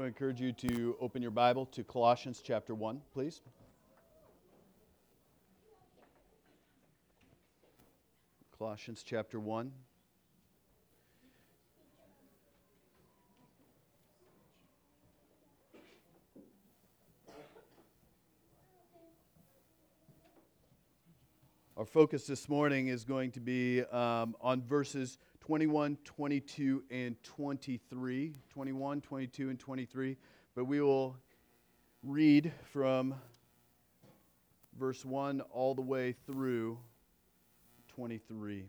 I encourage you to open your Bible to Colossians chapter 1, please. Colossians chapter 1. Our focus this morning is going to be um, on verses 21, 22, and 23. 21, 22, and 23. But we will read from verse 1 all the way through 23.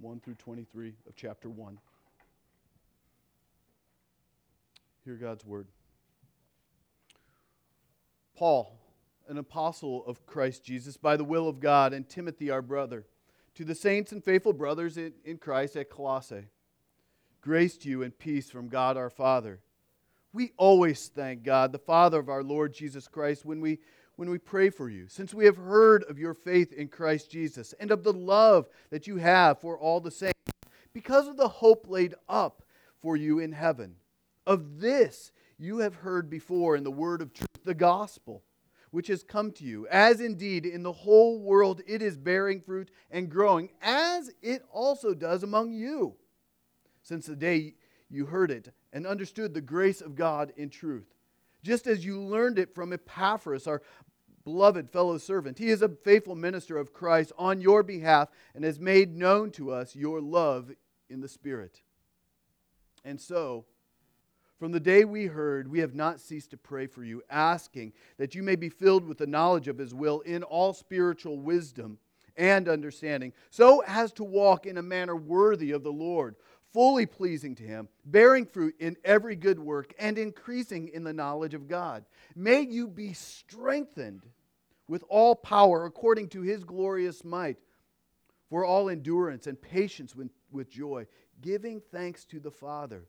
1 through 23 of chapter 1. Hear God's word. Paul an apostle of Christ Jesus by the will of God, and Timothy, our brother, to the saints and faithful brothers in, in Christ at Colossae. Grace to you and peace from God our Father. We always thank God, the Father of our Lord Jesus Christ, when we, when we pray for you, since we have heard of your faith in Christ Jesus and of the love that you have for all the saints, because of the hope laid up for you in heaven. Of this you have heard before in the word of truth, the gospel which has come to you, as indeed in the whole world it is bearing fruit and growing, as it also does among you, since the day you heard it and understood the grace of God in truth, just as you learned it from Epaphras, our beloved fellow servant. He is a faithful minister of Christ on your behalf and has made known to us your love in the Spirit. And so, from the day we heard, we have not ceased to pray for you, asking that you may be filled with the knowledge of His will in all spiritual wisdom and understanding, so as to walk in a manner worthy of the Lord, fully pleasing to Him, bearing fruit in every good work, and increasing in the knowledge of God. May you be strengthened with all power according to His glorious might, for all endurance and patience with, with joy, giving thanks to the Father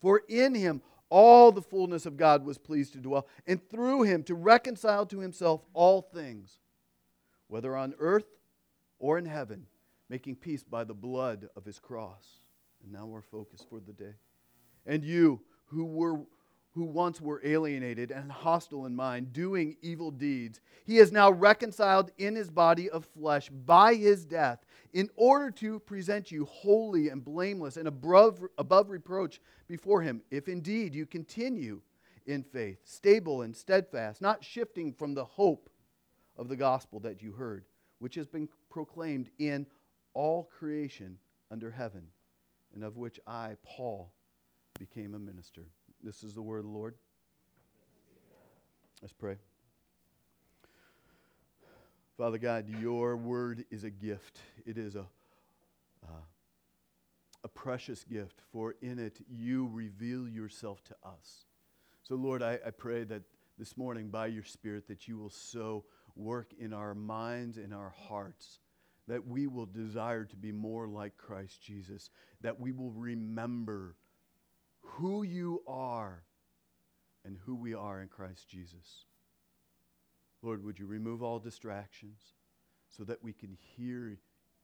For in him all the fullness of God was pleased to dwell, and through him to reconcile to himself all things, whether on earth or in heaven, making peace by the blood of his cross. And now our focus for the day. And you who were who once were alienated and hostile in mind, doing evil deeds, he is now reconciled in his body of flesh by his death, in order to present you holy and blameless and above, above reproach before him, if indeed you continue in faith, stable and steadfast, not shifting from the hope of the gospel that you heard, which has been proclaimed in all creation under heaven, and of which I, Paul, became a minister. This is the word of the Lord. Let's pray. Father God, your word is a gift. It is a, uh, a precious gift, for in it you reveal yourself to us. So, Lord, I, I pray that this morning, by your Spirit, that you will so work in our minds and our hearts that we will desire to be more like Christ Jesus, that we will remember who you are and who we are in Christ Jesus. Lord, would you remove all distractions so that we can hear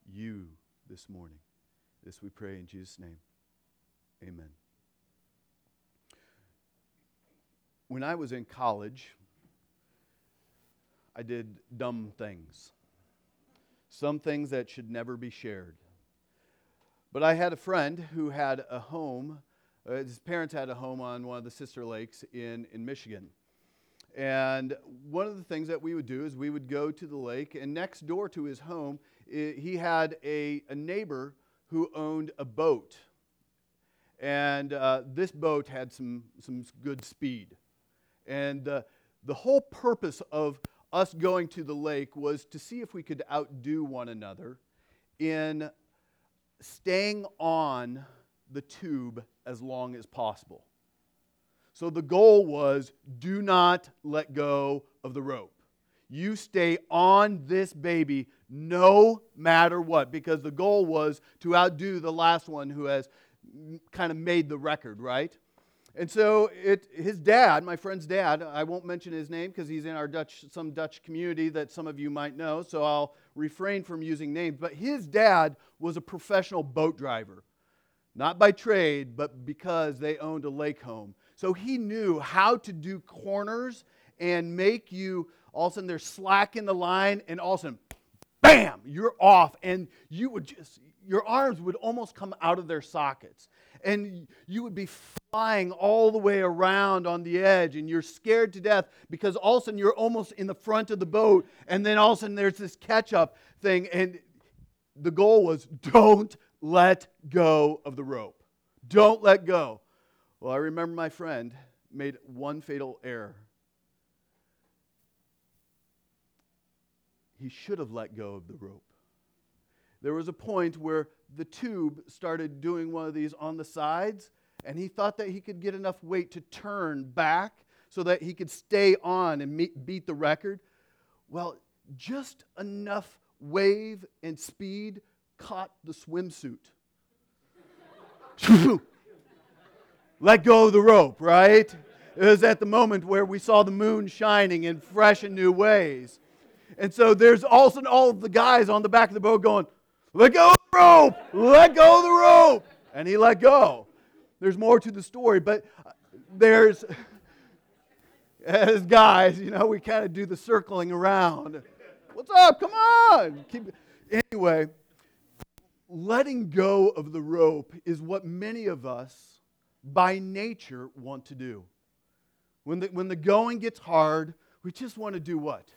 you this morning? This we pray in Jesus' name. Amen. When I was in college, I did dumb things. Some things that should never be shared. But I had a friend who had a home uh, his parents had a home on one of the sister lakes in, in Michigan. And one of the things that we would do is we would go to the lake, and next door to his home, it, he had a, a neighbor who owned a boat. And uh, this boat had some, some good speed. And uh, the whole purpose of us going to the lake was to see if we could outdo one another in staying on the tube as long as possible. So the goal was do not let go of the rope. You stay on this baby no matter what, because the goal was to outdo the last one who has kind of made the record, right? And so it, his dad, my friend's dad, I won't mention his name because he's in our Dutch, some Dutch community that some of you might know, so I'll refrain from using names. But his dad was a professional boat driver, not by trade, but because they owned a lake home. So he knew how to do corners and make you, all of a sudden, there's slack in the line, and all of a sudden, bam, you're off. And you would just, your arms would almost come out of their sockets. And you would be flying all the way around on the edge, and you're scared to death because all of a sudden you're almost in the front of the boat, and then all of a sudden there's this catch up thing. And the goal was don't let go of the rope. Don't let go. Well, I remember my friend made one fatal error. He should have let go of the rope there was a point where the tube started doing one of these on the sides, and he thought that he could get enough weight to turn back so that he could stay on and meet, beat the record. Well, just enough wave and speed caught the swimsuit. Let go of the rope, right? It was at the moment where we saw the moon shining in fresh and new ways. And so there's also all of the guys on the back of the boat going, let go of the rope. Let go of the rope. And he let go. There's more to the story, but uh, there's, as guys, you know, we kind of do the circling around. What's up? Come on. Keep, anyway, letting go of the rope is what many of us by nature want to do. When the, when the going gets hard, we just want to do what?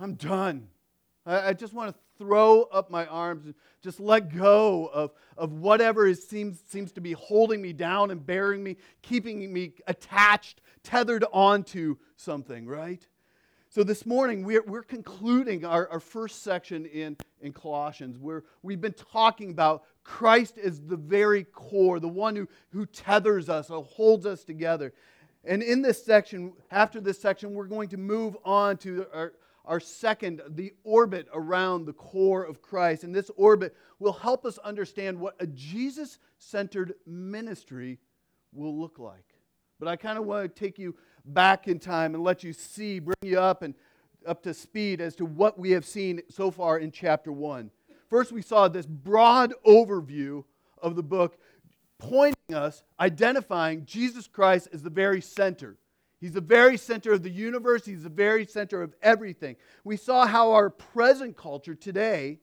I'm done. I, I just want to throw up my arms, and just let go of, of whatever is, seems, seems to be holding me down and bearing me, keeping me attached, tethered onto something, right? So this morning, we're, we're concluding our, our first section in, in Colossians, where we've been talking about Christ as the very core, the one who, who tethers us, or holds us together. And in this section, after this section, we're going to move on to our, our second, the orbit around the core of Christ. And this orbit will help us understand what a Jesus centered ministry will look like. But I kind of want to take you back in time and let you see, bring you up and up to speed as to what we have seen so far in chapter 1. First, we saw this broad overview of the book pointing us, identifying Jesus Christ as the very center. He's the very center of the universe. He's the very center of everything. We saw how our present culture today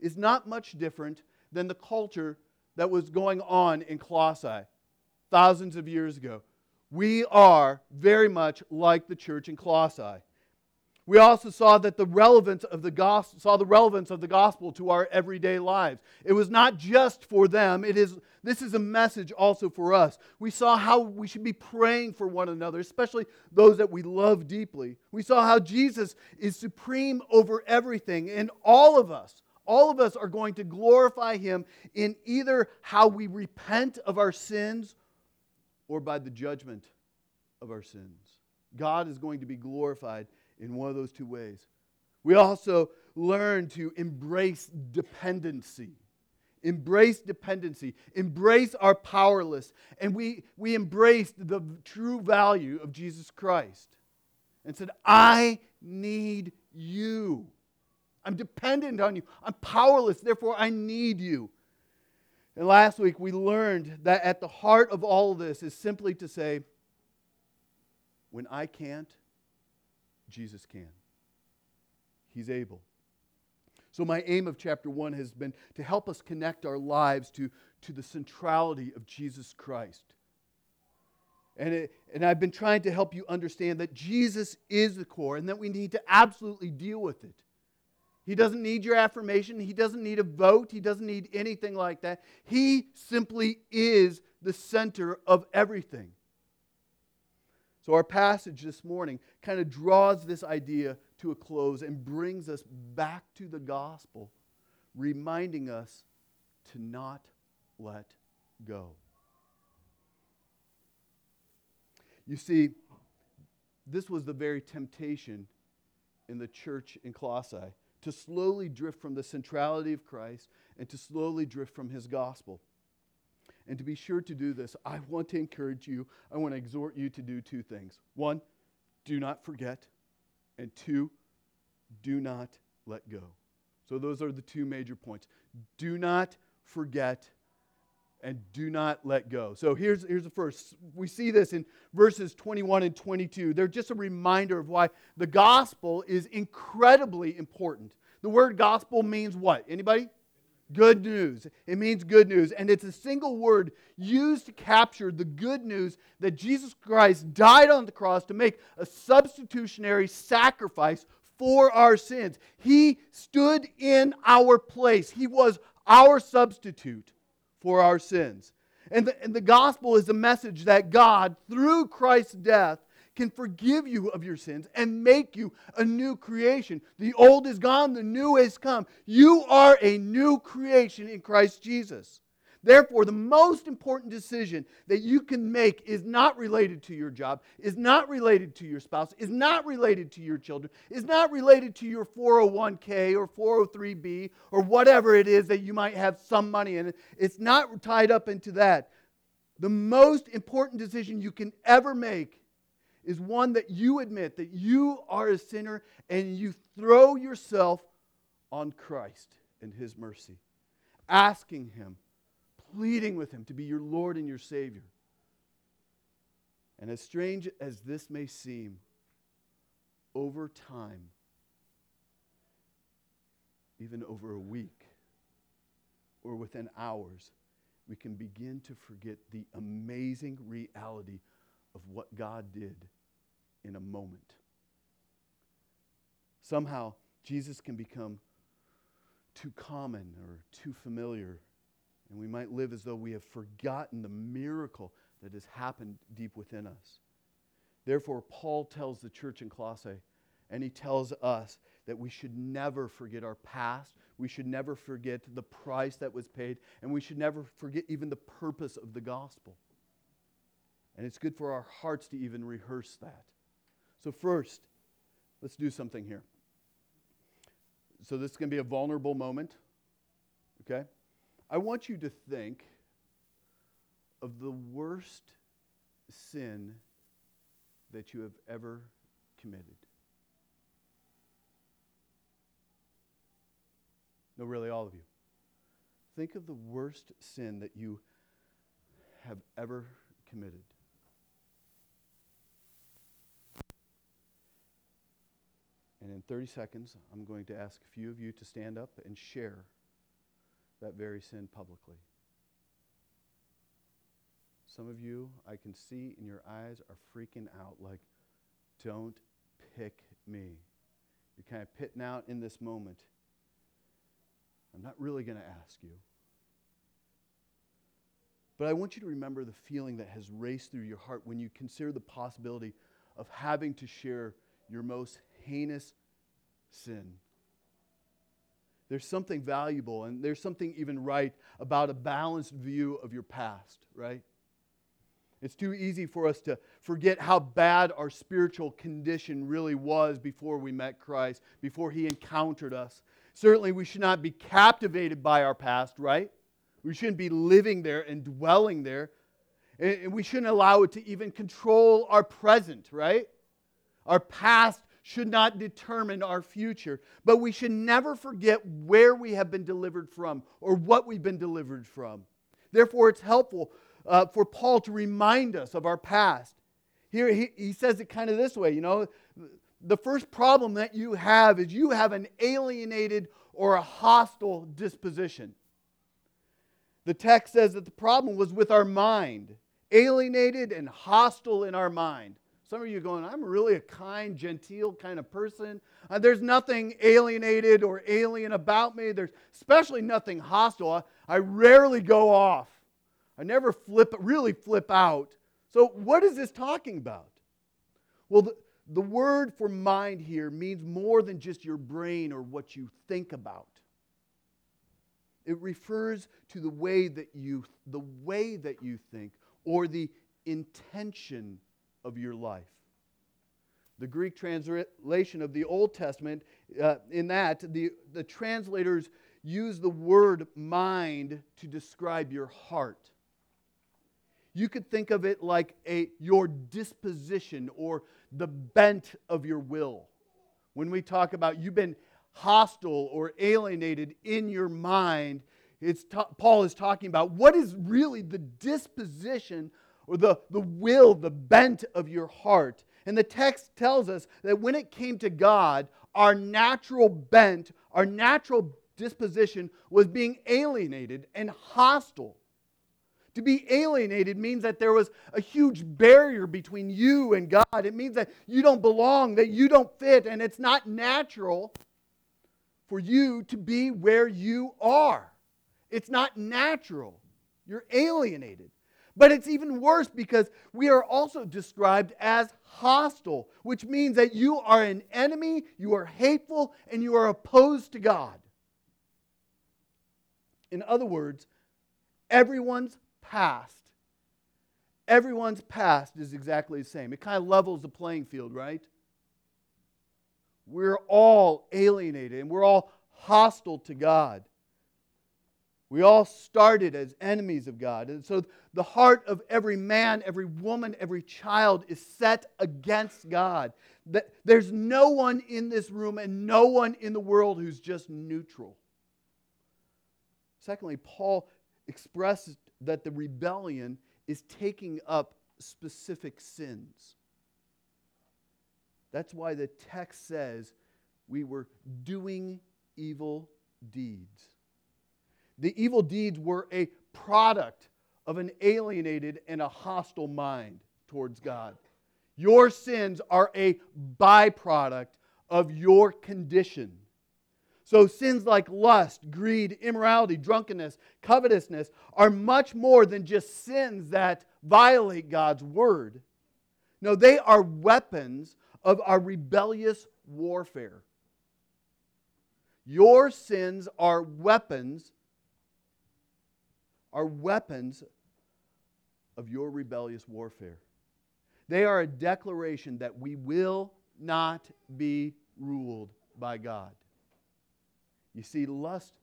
is not much different than the culture that was going on in Colossae thousands of years ago. We are very much like the church in Colossae. We also saw that the relevance of the gospel saw the relevance of the gospel to our everyday lives. It was not just for them, it is this is a message also for us. We saw how we should be praying for one another, especially those that we love deeply. We saw how Jesus is supreme over everything and all of us all of us are going to glorify him in either how we repent of our sins or by the judgment of our sins. God is going to be glorified in one of those two ways. We also learn to embrace dependency. Embrace dependency. Embrace our powerless. And we, we embraced the true value of Jesus Christ and said, I need you. I'm dependent on you. I'm powerless, therefore, I need you. And last week, we learned that at the heart of all of this is simply to say, when I can't, Jesus can. He's able. So, my aim of chapter one has been to help us connect our lives to, to the centrality of Jesus Christ. And, it, and I've been trying to help you understand that Jesus is the core and that we need to absolutely deal with it. He doesn't need your affirmation. He doesn't need a vote. He doesn't need anything like that. He simply is the center of everything. So, our passage this morning kind of draws this idea to a close and brings us back to the gospel, reminding us to not let go. You see, this was the very temptation in the church in Colossae to slowly drift from the centrality of Christ and to slowly drift from his gospel. And to be sure to do this, I want to encourage you, I want to exhort you to do two things. One, do not forget. And two, do not let go. So those are the two major points. Do not forget and do not let go. So here's, here's the first. We see this in verses 21 and 22. They're just a reminder of why the gospel is incredibly important. The word gospel means what? Anybody? Good news. It means good news. And it's a single word used to capture the good news that Jesus Christ died on the cross to make a substitutionary sacrifice for our sins. He stood in our place, He was our substitute for our sins. And the, and the gospel is a message that God, through Christ's death, can forgive you of your sins and make you a new creation. The old is gone, the new has come. You are a new creation in Christ Jesus. Therefore, the most important decision that you can make is not related to your job, is not related to your spouse, is not related to your children, is not related to your 401k or 403b or whatever it is that you might have some money in. It's not tied up into that. The most important decision you can ever make is one that you admit that you are a sinner and you throw yourself on Christ and His mercy, asking Him pleading with Him to be your Lord and your Savior. And as strange as this may seem, over time, even over a week or within hours, we can begin to forget the amazing reality of what God did in a moment. Somehow, Jesus can become too common or too familiar and we might live as though we have forgotten the miracle that has happened deep within us. Therefore, Paul tells the church in Colossae, and he tells us that we should never forget our past. We should never forget the price that was paid, and we should never forget even the purpose of the gospel. And it's good for our hearts to even rehearse that. So, first, let's do something here. So, this is going to be a vulnerable moment, okay? I want you to think of the worst sin that you have ever committed. No, really, all of you. Think of the worst sin that you have ever committed. And in 30 seconds, I'm going to ask a few of you to stand up and share that very sin publicly. Some of you, I can see in your eyes, are freaking out like, don't pick me. You're kind of pitting out in this moment. I'm not really going to ask you. But I want you to remember the feeling that has raced through your heart when you consider the possibility of having to share your most heinous sin. There's something valuable and there's something even right about a balanced view of your past, right? It's too easy for us to forget how bad our spiritual condition really was before we met Christ, before He encountered us. Certainly, we should not be captivated by our past, right? We shouldn't be living there and dwelling there. And we shouldn't allow it to even control our present, right? Our past should not determine our future. But we should never forget where we have been delivered from or what we've been delivered from. Therefore, it's helpful uh, for Paul to remind us of our past. Here, he, he says it kind of this way you know, the first problem that you have is you have an alienated or a hostile disposition. The text says that the problem was with our mind, alienated and hostile in our mind. Some of you going, I'm really a kind, genteel kind of person. Uh, there's nothing alienated or alien about me. There's especially nothing hostile. I, I rarely go off. I never flip, really flip out. So, what is this talking about? Well, the, the word for mind here means more than just your brain or what you think about. It refers to the way that you, the way that you think or the intention of your life. The Greek translation of the Old Testament, uh, in that, the, the translators use the word mind to describe your heart. You could think of it like a, your disposition or the bent of your will. When we talk about you've been hostile or alienated in your mind, it's Paul is talking about what is really the disposition or the, the will, the bent of your heart. And the text tells us that when it came to God, our natural bent, our natural disposition was being alienated and hostile. To be alienated means that there was a huge barrier between you and God. It means that you don't belong, that you don't fit, and it's not natural for you to be where you are. It's not natural. You're alienated. But it's even worse because we are also described as hostile, which means that you are an enemy, you are hateful, and you are opposed to God. In other words, everyone's past, everyone's past is exactly the same. It kind of levels the playing field, right? We're all alienated and we're all hostile to God. We all started as enemies of God. And so the heart of every man, every woman, every child is set against God. There's no one in this room and no one in the world who's just neutral. Secondly, Paul expresses that the rebellion is taking up specific sins. That's why the text says we were doing evil deeds. The evil deeds were a product of an alienated and a hostile mind towards God. Your sins are a byproduct of your condition. So, sins like lust, greed, immorality, drunkenness, covetousness are much more than just sins that violate God's word. No, they are weapons of our rebellious warfare. Your sins are weapons are weapons of your rebellious warfare. They are a declaration that we will not be ruled by God. You see, lust,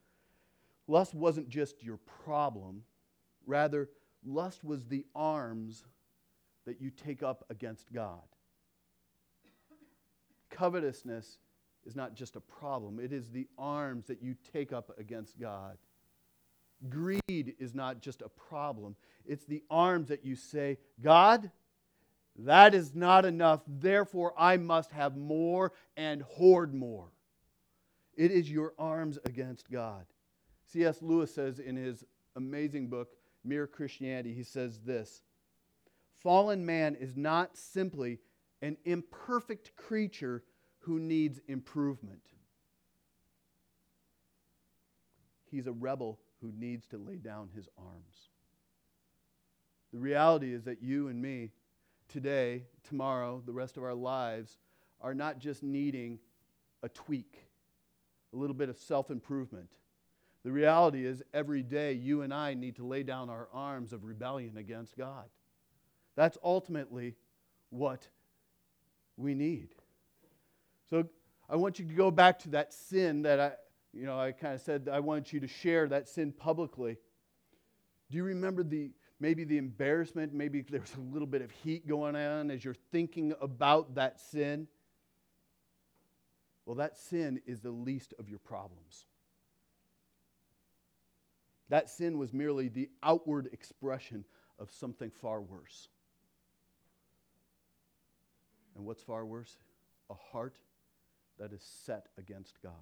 lust wasn't just your problem, rather, lust was the arms that you take up against God. Covetousness is not just a problem, it is the arms that you take up against God. Greed is not just a problem, it's the arms that you say, God, that is not enough, therefore I must have more and hoard more. It is your arms against God. C.S. Lewis says in his amazing book, Mere Christianity, he says this Fallen man is not simply an imperfect creature who needs improvement. He's a rebel who needs to lay down his arms. The reality is that you and me, today, tomorrow, the rest of our lives, are not just needing a tweak, a little bit of self improvement. The reality is, every day, you and I need to lay down our arms of rebellion against God. That's ultimately what we need. So I want you to go back to that sin that I, you know, I kind of said I want you to share that sin publicly. Do you remember the maybe the embarrassment? Maybe there's a little bit of heat going on as you're thinking about that sin. Well, that sin is the least of your problems. That sin was merely the outward expression of something far worse. And what's far worse? A heart that is set against God.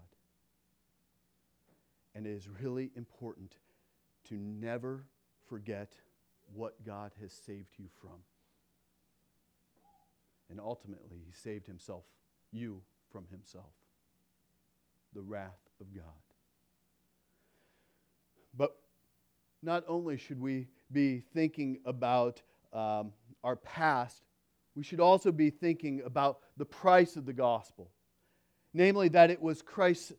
And it is really important to never forget what God has saved you from. And ultimately, he saved himself, you, from himself, the wrath of God. But not only should we be thinking about um, our past, we should also be thinking about the price of the gospel. Namely, that it was Christ's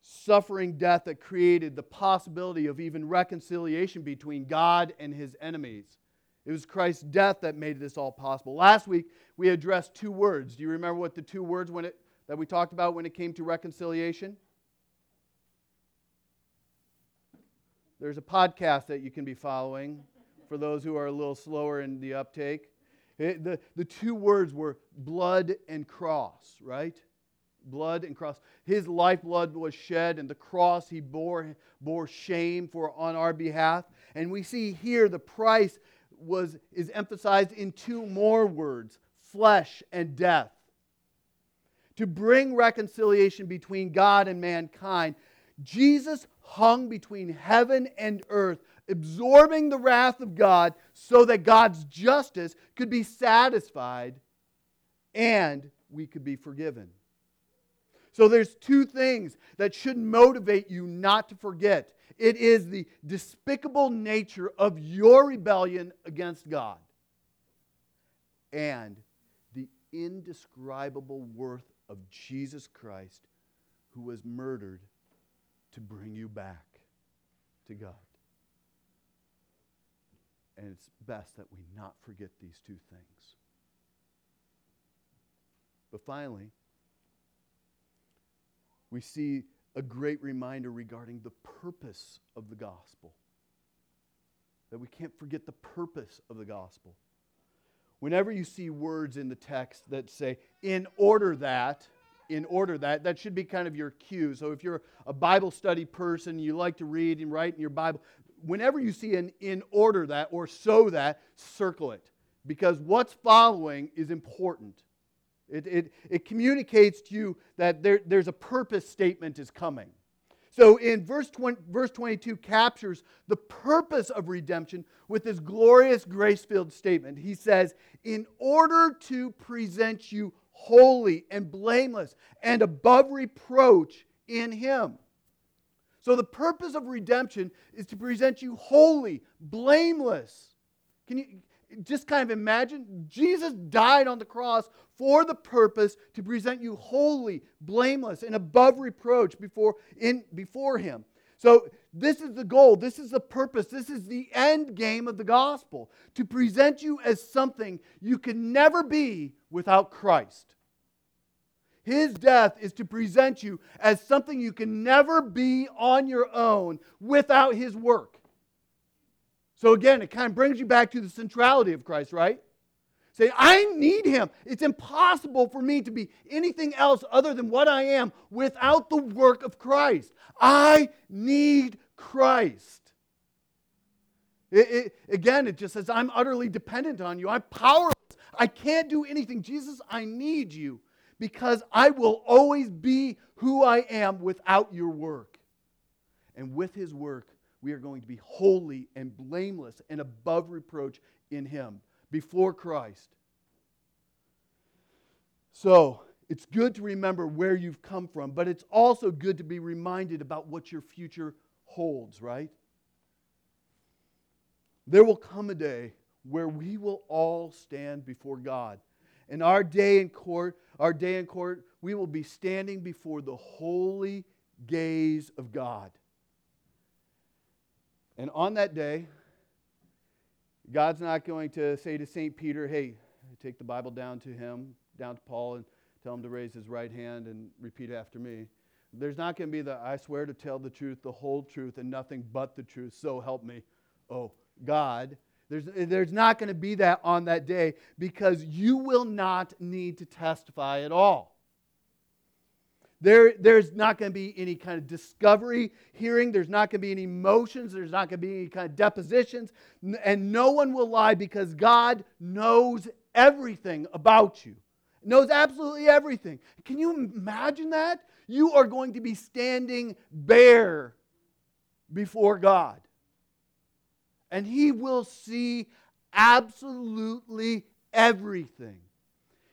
suffering death that created the possibility of even reconciliation between God and his enemies. It was Christ's death that made this all possible. Last week, we addressed two words. Do you remember what the two words it, that we talked about when it came to reconciliation? There's a podcast that you can be following for those who are a little slower in the uptake. It, the, the two words were blood and cross, right? Blood and cross. His lifeblood was shed, and the cross he bore, bore shame for on our behalf. And we see here the price was, is emphasized in two more words flesh and death. To bring reconciliation between God and mankind, Jesus hung between heaven and earth, absorbing the wrath of God so that God's justice could be satisfied and we could be forgiven. So there's two things that should motivate you not to forget. It is the despicable nature of your rebellion against God and the indescribable worth of Jesus Christ who was murdered to bring you back to God. And it's best that we not forget these two things. But finally, we see a great reminder regarding the purpose of the gospel. That we can't forget the purpose of the gospel. Whenever you see words in the text that say, in order that, in order that, that should be kind of your cue. So if you're a Bible study person, you like to read and write in your Bible, whenever you see an in order that or so that, circle it. Because what's following is important. It, it, it communicates to you that there, there's a purpose statement is coming. So in verse 20, verse 22 captures the purpose of redemption with this glorious grace-filled statement. He says, "In order to present you holy and blameless and above reproach in him." So the purpose of redemption is to present you holy, blameless. Can you just kind of imagine Jesus died on the cross for the purpose to present you holy, blameless, and above reproach before, in, before Him. So, this is the goal. This is the purpose. This is the end game of the gospel to present you as something you can never be without Christ. His death is to present you as something you can never be on your own without His work. So again, it kind of brings you back to the centrality of Christ, right? Say, I need him. It's impossible for me to be anything else other than what I am without the work of Christ. I need Christ. It, it, again, it just says, I'm utterly dependent on you. I'm powerless. I can't do anything. Jesus, I need you because I will always be who I am without your work. And with his work, we are going to be holy and blameless and above reproach in Him before Christ. So, it's good to remember where you've come from, but it's also good to be reminded about what your future holds, right? There will come a day where we will all stand before God. And our day in court, our day in court, we will be standing before the holy gaze of God. And on that day, God's not going to say to St. Peter, hey, take the Bible down to him, down to Paul, and tell him to raise his right hand and repeat after me. There's not going to be the, I swear to tell the truth, the whole truth, and nothing but the truth, so help me. Oh, God. There's, there's not going to be that on that day because you will not need to testify at all. There, there's not going to be any kind of discovery hearing. There's not going to be any motions. There's not going to be any kind of depositions. And no one will lie because God knows everything about you, knows absolutely everything. Can you imagine that? You are going to be standing bare before God. And He will see absolutely everything.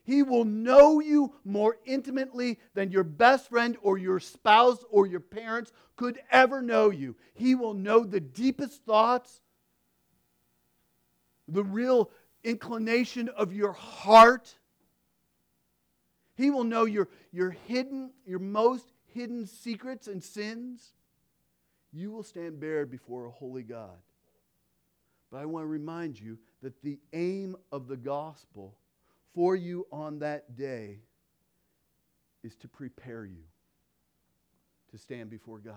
He will know you more intimately than your best friend or your spouse or your parents could ever know you. He will know the deepest thoughts, the real inclination of your heart. He will know your, your hidden, your most hidden secrets and sins. You will stand bare before a holy God. But I want to remind you that the aim of the gospel for you on that day is to prepare you to stand before God.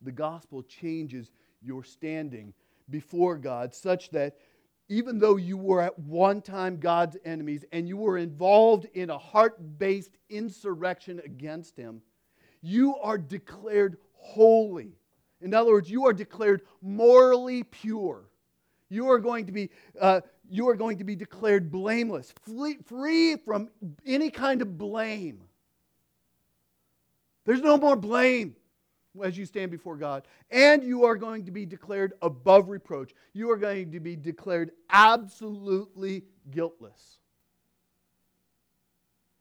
The gospel changes your standing before God such that even though you were at one time God's enemies and you were involved in a heart based insurrection against Him, you are declared holy in other words, you are declared morally pure. You are going to be, uh, you are going to be declared blameless, free, from any kind of blame. There's no more blame as you stand before God. And you are going to be declared above reproach. You are going to be declared absolutely guiltless.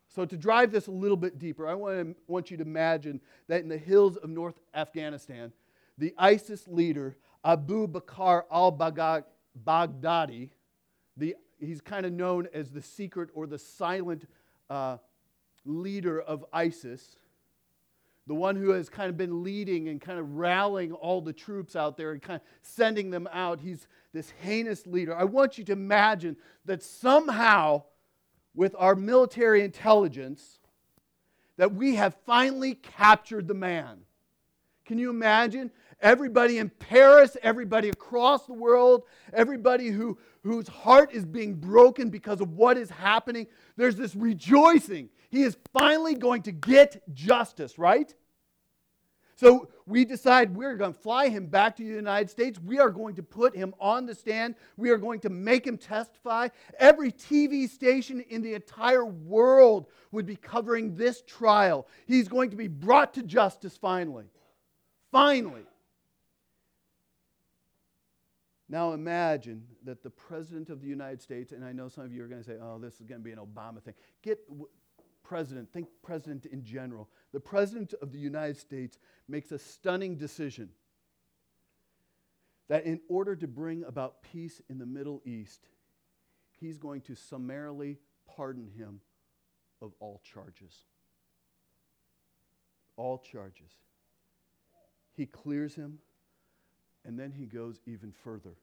So, to drive this a little bit deeper, I want, to, want you to imagine that in the hills of North Afghanistan, the ISIS leader, Abu Bakr al Baghdadi, the, he's kind of known as the secret or the silent uh, leader of ISIS, the one who has kind of been leading and kind of rallying all the troops out there and kind of sending them out. He's this heinous leader. I want you to imagine that somehow, with our military intelligence, that we have finally captured the man. Can you imagine? Everybody in Paris, everybody across the world, everybody who, whose heart is being broken because of what is happening, there's this rejoicing. He is finally going to get justice, right? So we decide we're going to fly him back to the United States. We are going to put him on the stand. We are going to make him testify. Every TV station in the entire world would be covering this trial. He's going to be brought to justice finally. Finally. Now imagine that the President of the United States, and I know some of you are going to say, oh, this is going to be an Obama thing. Get President, think President in general. The President of the United States makes a stunning decision that in order to bring about peace in the Middle East, he's going to summarily pardon him of all charges. All charges. He clears him and then he goes even further.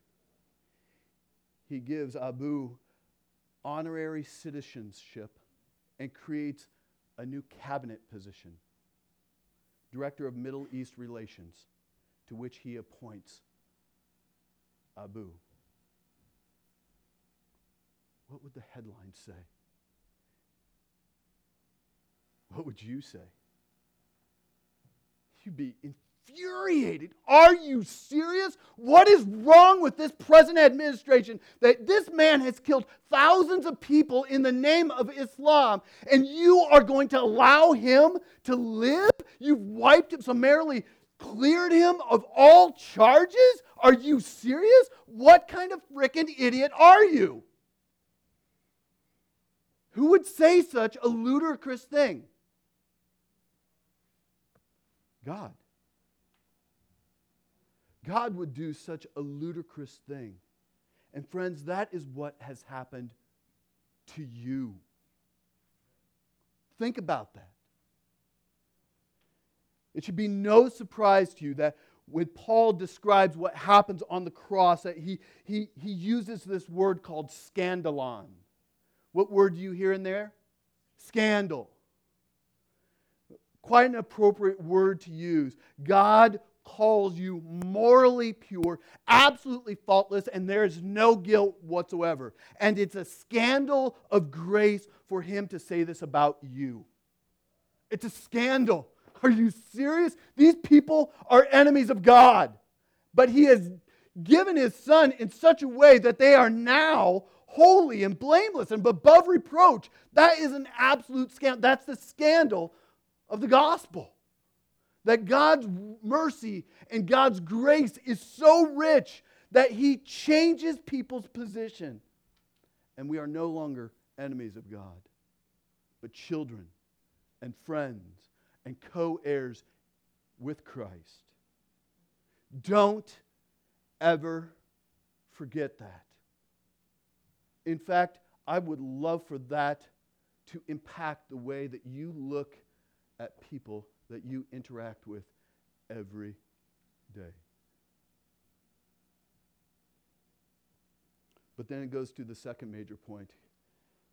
He gives Abu honorary citizenship and creates a new cabinet position, Director of Middle East Relations, to which he appoints Abu. What would the headline say? What would you say? You'd be infuriated. Are you serious? What is wrong with this present administration that this man has killed thousands of people in the name of Islam and you are going to allow him to live? You've wiped him, summarily cleared him of all charges? Are you serious? What kind of freaking idiot are you? Who would say such a ludicrous thing? God. God would do such a ludicrous thing. And friends, that is what has happened to you. Think about that. It should be no surprise to you that when Paul describes what happens on the cross, that he, he, he uses this word called scandalon. What word do you hear in there? Scandal. Quite an appropriate word to use. God calls you morally pure, absolutely faultless, and there is no guilt whatsoever. And it's a scandal of grace for him to say this about you. It's a scandal. Are you serious? These people are enemies of God. But he has given his son in such a way that they are now holy and blameless and above reproach. That is an absolute scandal. That's the scandal of the gospel. That God's mercy and God's grace is so rich that He changes people's position. And we are no longer enemies of God, but children and friends and co heirs with Christ. Don't ever forget that. In fact, I would love for that to impact the way that you look at people that you interact with every day. But then it goes to the second major point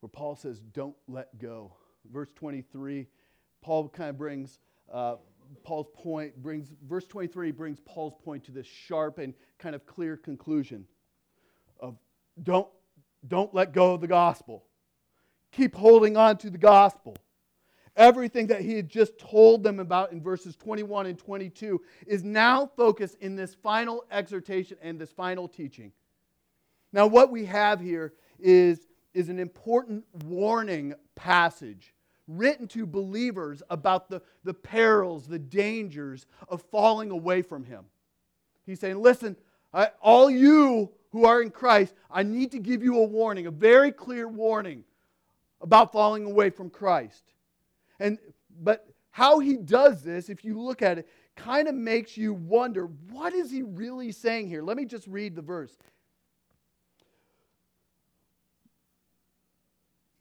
where Paul says, Don't let go. Verse 23, Paul kind of brings uh, Paul's point, brings, verse 23 brings Paul's point to this sharp and kind of clear conclusion of don't, don't let go of the gospel. Keep holding on to the gospel. Everything that he had just told them about in verses 21 and 22 is now focused in this final exhortation and this final teaching. Now, what we have here is, is an important warning passage written to believers about the, the perils, the dangers of falling away from him. He's saying, Listen, I, all you who are in Christ, I need to give you a warning, a very clear warning about falling away from Christ. And but how he does this, if you look at it, kind of makes you wonder, what is he really saying here? Let me just read the verse.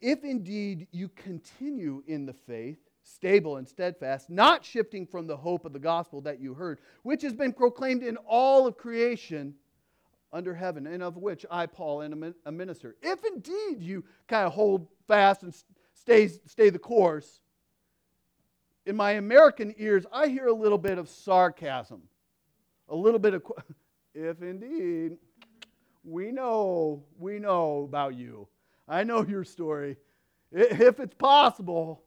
If indeed you continue in the faith, stable and steadfast, not shifting from the hope of the gospel that you heard, which has been proclaimed in all of creation under heaven, and of which I, Paul, am a minister. If indeed you kind of hold fast and stay, stay the course, in my American ears, I hear a little bit of sarcasm, a little bit of, if indeed, we know, we know about you. I know your story. If it's possible.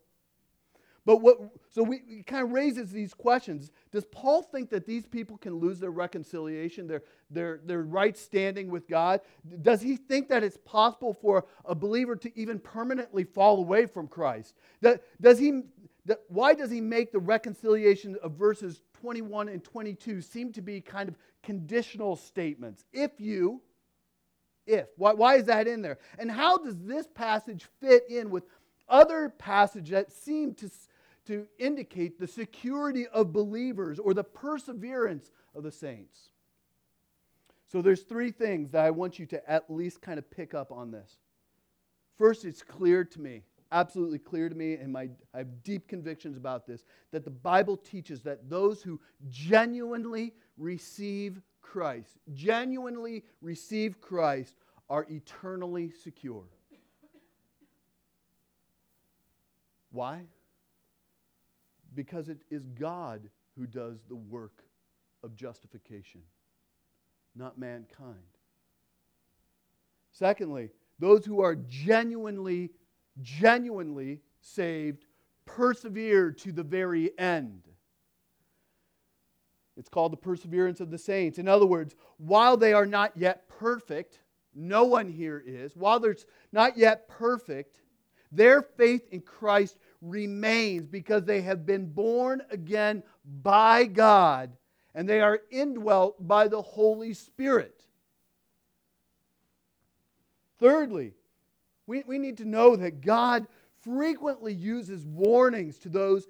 But what, so we, it kind of raises these questions. Does Paul think that these people can lose their reconciliation, their, their, their right standing with God? Does he think that it's possible for a believer to even permanently fall away from Christ? Does he, that, why does he make the reconciliation of verses 21 and 22 seem to be kind of conditional statements? If you, if. Why, why is that in there? And how does this passage fit in with other passages that seem to, to indicate the security of believers or the perseverance of the saints? So there's three things that I want you to at least kind of pick up on this. First, it's clear to me, absolutely clear to me, and my, I have deep convictions about this, that the Bible teaches that those who genuinely receive Christ, genuinely receive Christ, are eternally secure. Why? Because it is God who does the work of justification, not mankind. Secondly, those who are genuinely, genuinely saved persevere to the very end. It's called the perseverance of the saints. In other words, while they are not yet perfect, no one here is, while they're not yet perfect, their faith in Christ remains because they have been born again by God and they are indwelt by the Holy Spirit. Thirdly, we, we need to know that God frequently uses warnings to those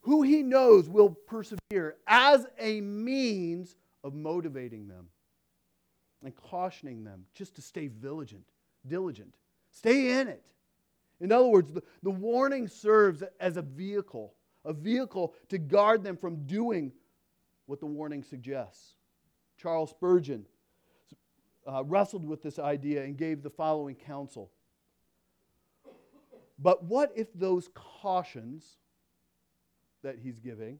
who he knows will persevere as a means of motivating them and cautioning them just to stay vigilant, diligent. Stay in it. In other words, the, the warning serves as a vehicle, a vehicle to guard them from doing what the warning suggests. Charles Spurgeon uh, wrestled with this idea and gave the following counsel. But what if those cautions that he's giving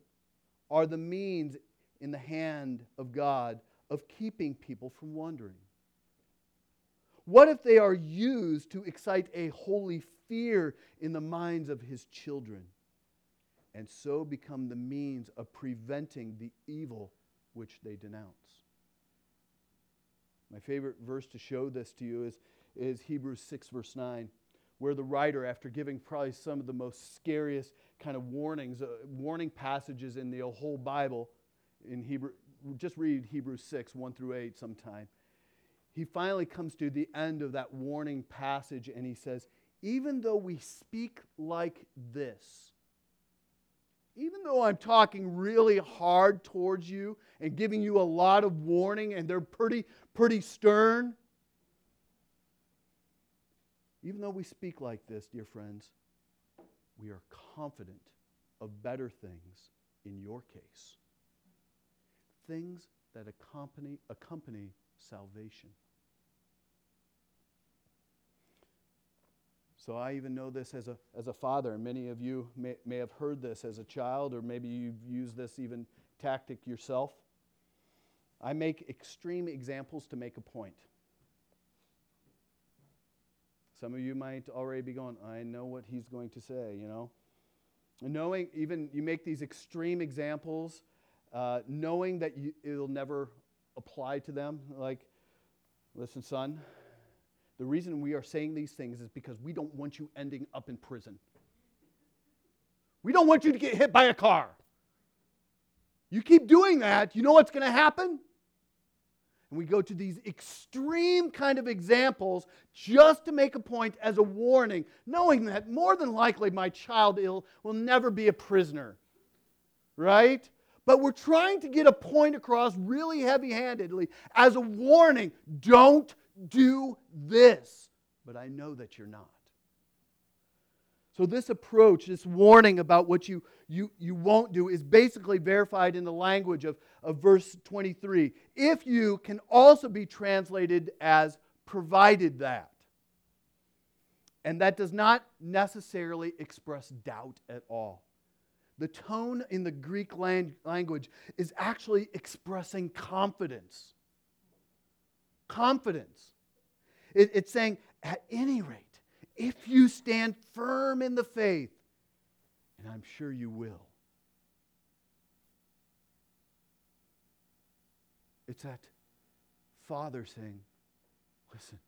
are the means in the hand of God of keeping people from wandering? What if they are used to excite a holy fear in the minds of his children and so become the means of preventing the evil which they denounce? My favorite verse to show this to you is, is Hebrews 6, verse 9 where the writer, after giving probably some of the most scariest kind of warnings, uh, warning passages in the whole Bible, in Hebrew, just read Hebrews 6, 1 through 8 sometime. He finally comes to the end of that warning passage and he says, even though we speak like this, even though I'm talking really hard towards you and giving you a lot of warning and they're pretty, pretty stern, even though we speak like this, dear friends, we are confident of better things in your case. Things that accompany, accompany salvation. So I even know this as a, as a father, and many of you may, may have heard this as a child, or maybe you've used this even tactic yourself. I make extreme examples to make a point. Some of you might already be going, I know what he's going to say, you know. Knowing, even you make these extreme examples, uh, knowing that you, it'll never apply to them. Like, listen, son, the reason we are saying these things is because we don't want you ending up in prison. We don't want you to get hit by a car. You keep doing that, you know what's going to happen? And we go to these extreme kind of examples just to make a point as a warning, knowing that more than likely my child ill will never be a prisoner. Right? But we're trying to get a point across really heavy handedly as a warning don't do this. But I know that you're not. So, this approach, this warning about what you, you, you won't do, is basically verified in the language of, of verse 23. If you can also be translated as provided that. And that does not necessarily express doubt at all. The tone in the Greek language is actually expressing confidence. Confidence. It, it's saying, at any rate, if you stand firm in the faith, and I'm sure you will. It's that father saying, Listen,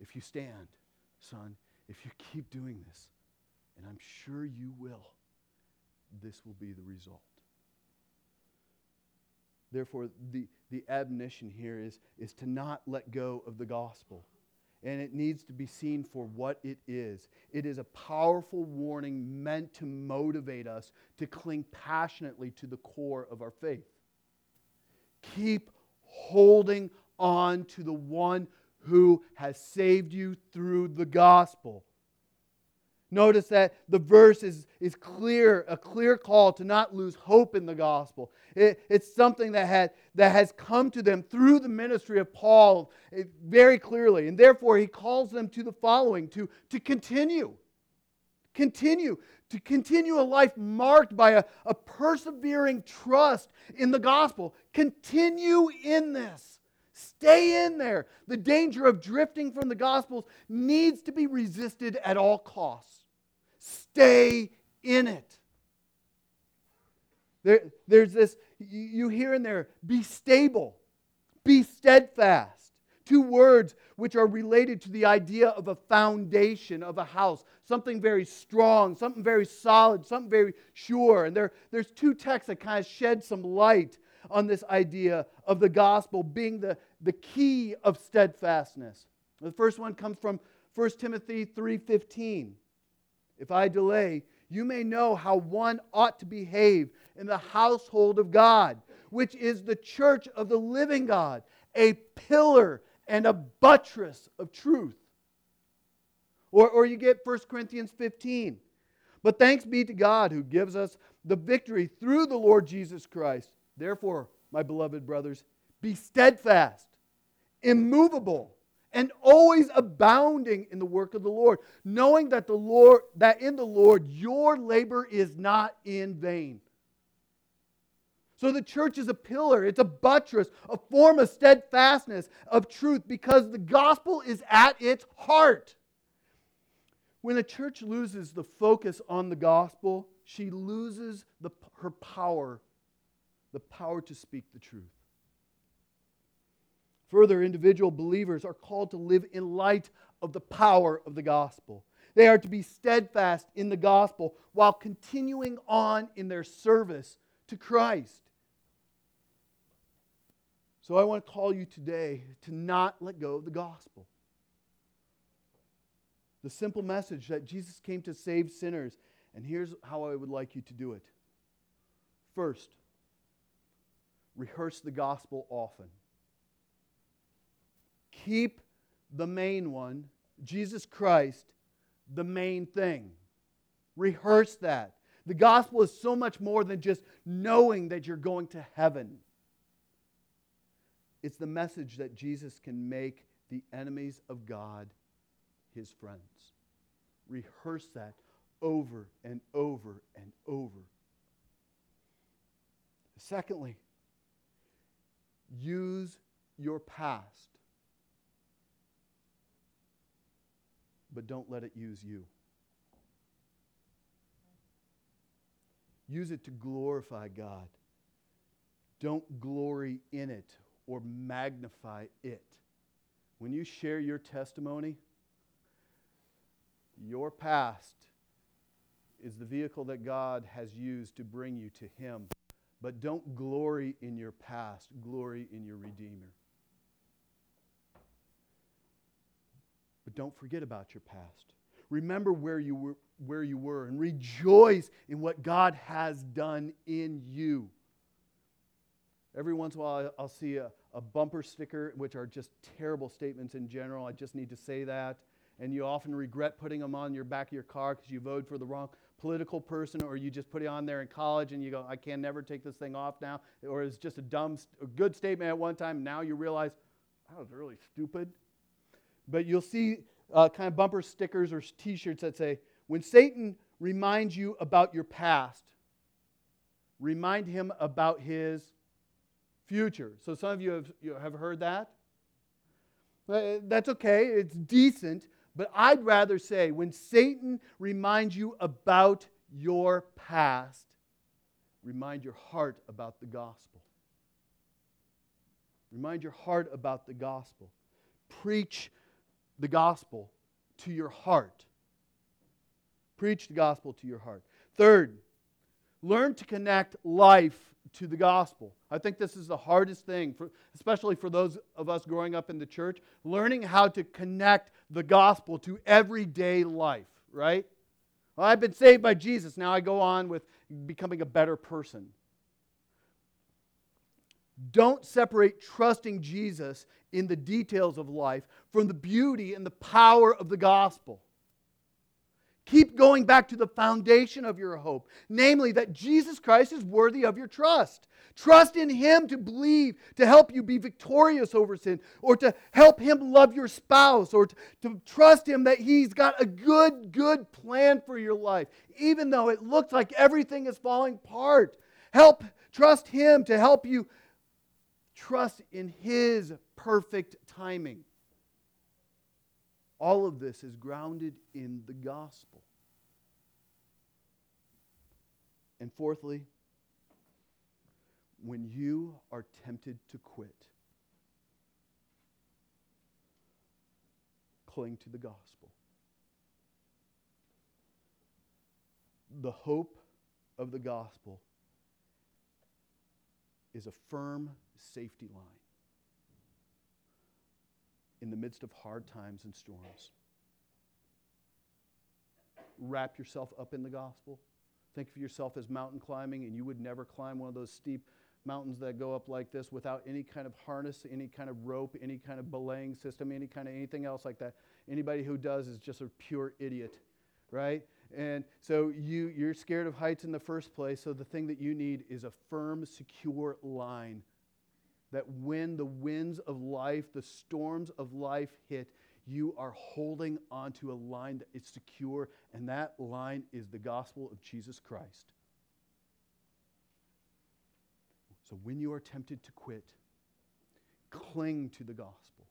if you stand, son, if you keep doing this, and I'm sure you will, this will be the result. Therefore, the, the admonition here is, is to not let go of the gospel and it needs to be seen for what it is. It is a powerful warning meant to motivate us to cling passionately to the core of our faith. Keep holding on to the one who has saved you through the gospel. Notice that the verse is, is clear, a clear call to not lose hope in the gospel. It, it's something that, had, that has come to them through the ministry of Paul eh, very clearly. And therefore, he calls them to the following to, to continue. Continue. To continue a life marked by a, a persevering trust in the gospel. Continue in this. Stay in there. The danger of drifting from the gospels needs to be resisted at all costs. Stay in it. There, there's this, you hear in there, be stable, be steadfast. Two words which are related to the idea of a foundation of a house, something very strong, something very solid, something very sure. And there, there's two texts that kind of shed some light on this idea of the gospel being the, the key of steadfastness. The first one comes from 1 Timothy 3:15. If I delay, you may know how one ought to behave in the household of God, which is the church of the living God, a pillar and a buttress of truth. Or, or you get 1 Corinthians 15. But thanks be to God who gives us the victory through the Lord Jesus Christ. Therefore, my beloved brothers, be steadfast, immovable and always abounding in the work of the Lord, knowing that the Lord that in the Lord your labor is not in vain. So the church is a pillar, it's a buttress, a form of steadfastness, of truth, because the gospel is at its heart. When a church loses the focus on the gospel, she loses the, her power, the power to speak the truth. Further, individual believers are called to live in light of the power of the gospel. They are to be steadfast in the gospel while continuing on in their service to Christ. So I want to call you today to not let go of the gospel. The simple message that Jesus came to save sinners. And here's how I would like you to do it. First, rehearse the gospel often. Keep the main one, Jesus Christ, the main thing. Rehearse that. The gospel is so much more than just knowing that you're going to heaven. It's the message that Jesus can make the enemies of God his friends. Rehearse that over and over and over. Secondly, use your past, but don't let it use you. Use it to glorify God. Don't glory in it or magnify it. When you share your testimony, your past is the vehicle that God has used to bring you to Him. But don't glory in your past, glory in your Redeemer. But don't forget about your past. Remember where you were, where you were and rejoice in what God has done in you. Every once in a while, I'll see a, a bumper sticker, which are just terrible statements in general. I just need to say that. And you often regret putting them on your back of your car because you voted for the wrong political person, or you just put it on there in college and you go, I can never take this thing off now. Or it's just a dumb, a good statement at one time. Now you realize, that was really stupid. But you'll see uh, kind of bumper stickers or t shirts that say, When Satan reminds you about your past, remind him about his future. So some of you have, you have heard that. Uh, that's okay, it's decent, but I'd rather say when Satan reminds you about your past, remind your heart about the gospel. Remind your heart about the gospel. Preach the gospel to your heart. Preach the gospel to your heart. Third, learn to connect life to the gospel. I think this is the hardest thing, for, especially for those of us growing up in the church, learning how to connect the gospel to everyday life, right? Well, I've been saved by Jesus. Now I go on with becoming a better person. Don't separate trusting Jesus in the details of life from the beauty and the power of the gospel. Keep going back to the foundation of your hope, namely that Jesus Christ is worthy of your trust. Trust in Him to believe, to help you be victorious over sin, or to help Him love your spouse, or to, to, trust Him that He's got a good, good plan for your life, even though it looks like everything is falling apart. Help, trust Him to help you trust in His perfect timing. All of this is grounded in the gospel. And fourthly, when you are tempted to quit, cling to the gospel. The hope of the gospel is a firm safety line in the midst of hard times and storms. Wrap yourself up in the gospel. Think of yourself as mountain climbing, and you would never climb one of those steep mountains that go up like this without any kind of harness, any kind of rope, any kind of belaying system, any kind of anything else like that. Anybody who does is just a pure idiot, right? And so you, you're scared of heights in the first place, so the thing that you need is a firm, secure line that when the winds of life, the storms of life hit, you are holding onto a line that is secure, and that line is the gospel of Jesus Christ. So when you are tempted to quit, cling to the gospel.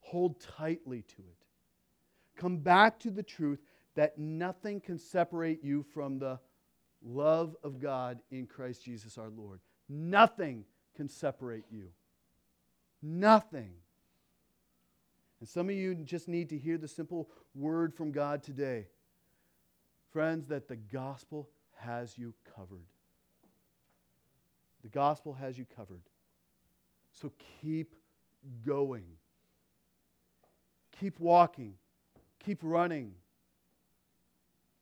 Hold tightly to it. Come back to the truth that nothing can separate you from the love of God in Christ Jesus our Lord. Nothing can separate you. Nothing. And some of you just need to hear the simple word from God today. Friends, that the gospel has you covered. The gospel has you covered. So keep going. Keep walking. Keep running.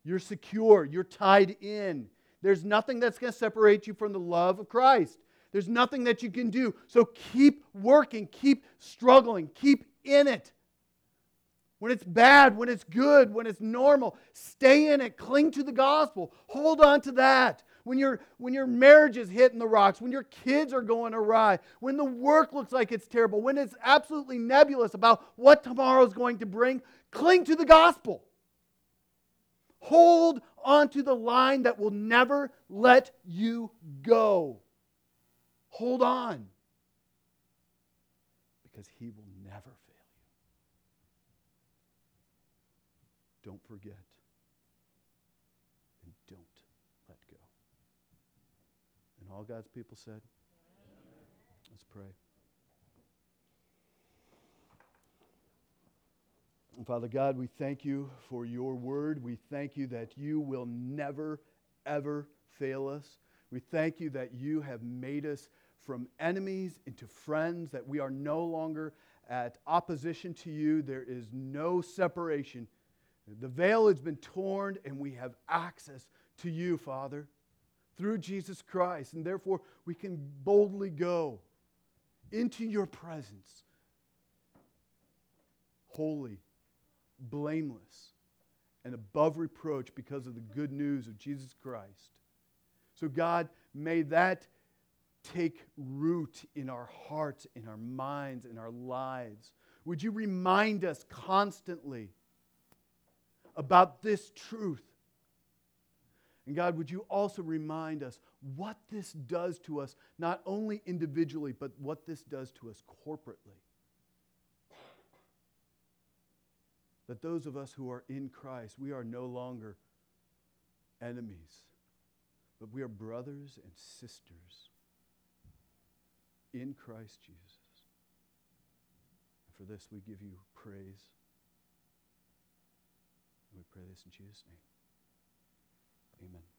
You're secure. You're tied in. There's nothing that's going to separate you from the love of Christ. There's nothing that you can do. So keep working, keep struggling, keep in it. When it's bad, when it's good, when it's normal, stay in it. Cling to the gospel. Hold on to that. When, your when your marriage is hitting the rocks, when your kids are going awry, when the work looks like it's terrible, when it's absolutely nebulous about what tomorrow is going to bring, cling to the gospel. Hold on to the line that will never let you go. Hold on. Because he will never fail you. Don't forget. And don't let go. And all God's people said, Let's pray. Father God, we thank you for your word. We thank you that you will never, ever fail us. We thank you that you have made us from enemies into friends, that we are no longer at opposition to you. There is no separation. The veil has been torn, and we have access to you, Father, through Jesus Christ. And therefore, we can boldly go into your presence, holy blameless, and above reproach because of the good news of Jesus Christ. So, God, may that take root in our hearts, in our minds, in our lives. Would you remind us constantly about this truth? And God, would you also remind us what this does to us, not only individually, but what this does to us corporately? that those of us who are in Christ, we are no longer enemies, but we are brothers and sisters in Christ Jesus. And for this, we give you praise. And we pray this in Jesus' name. Amen.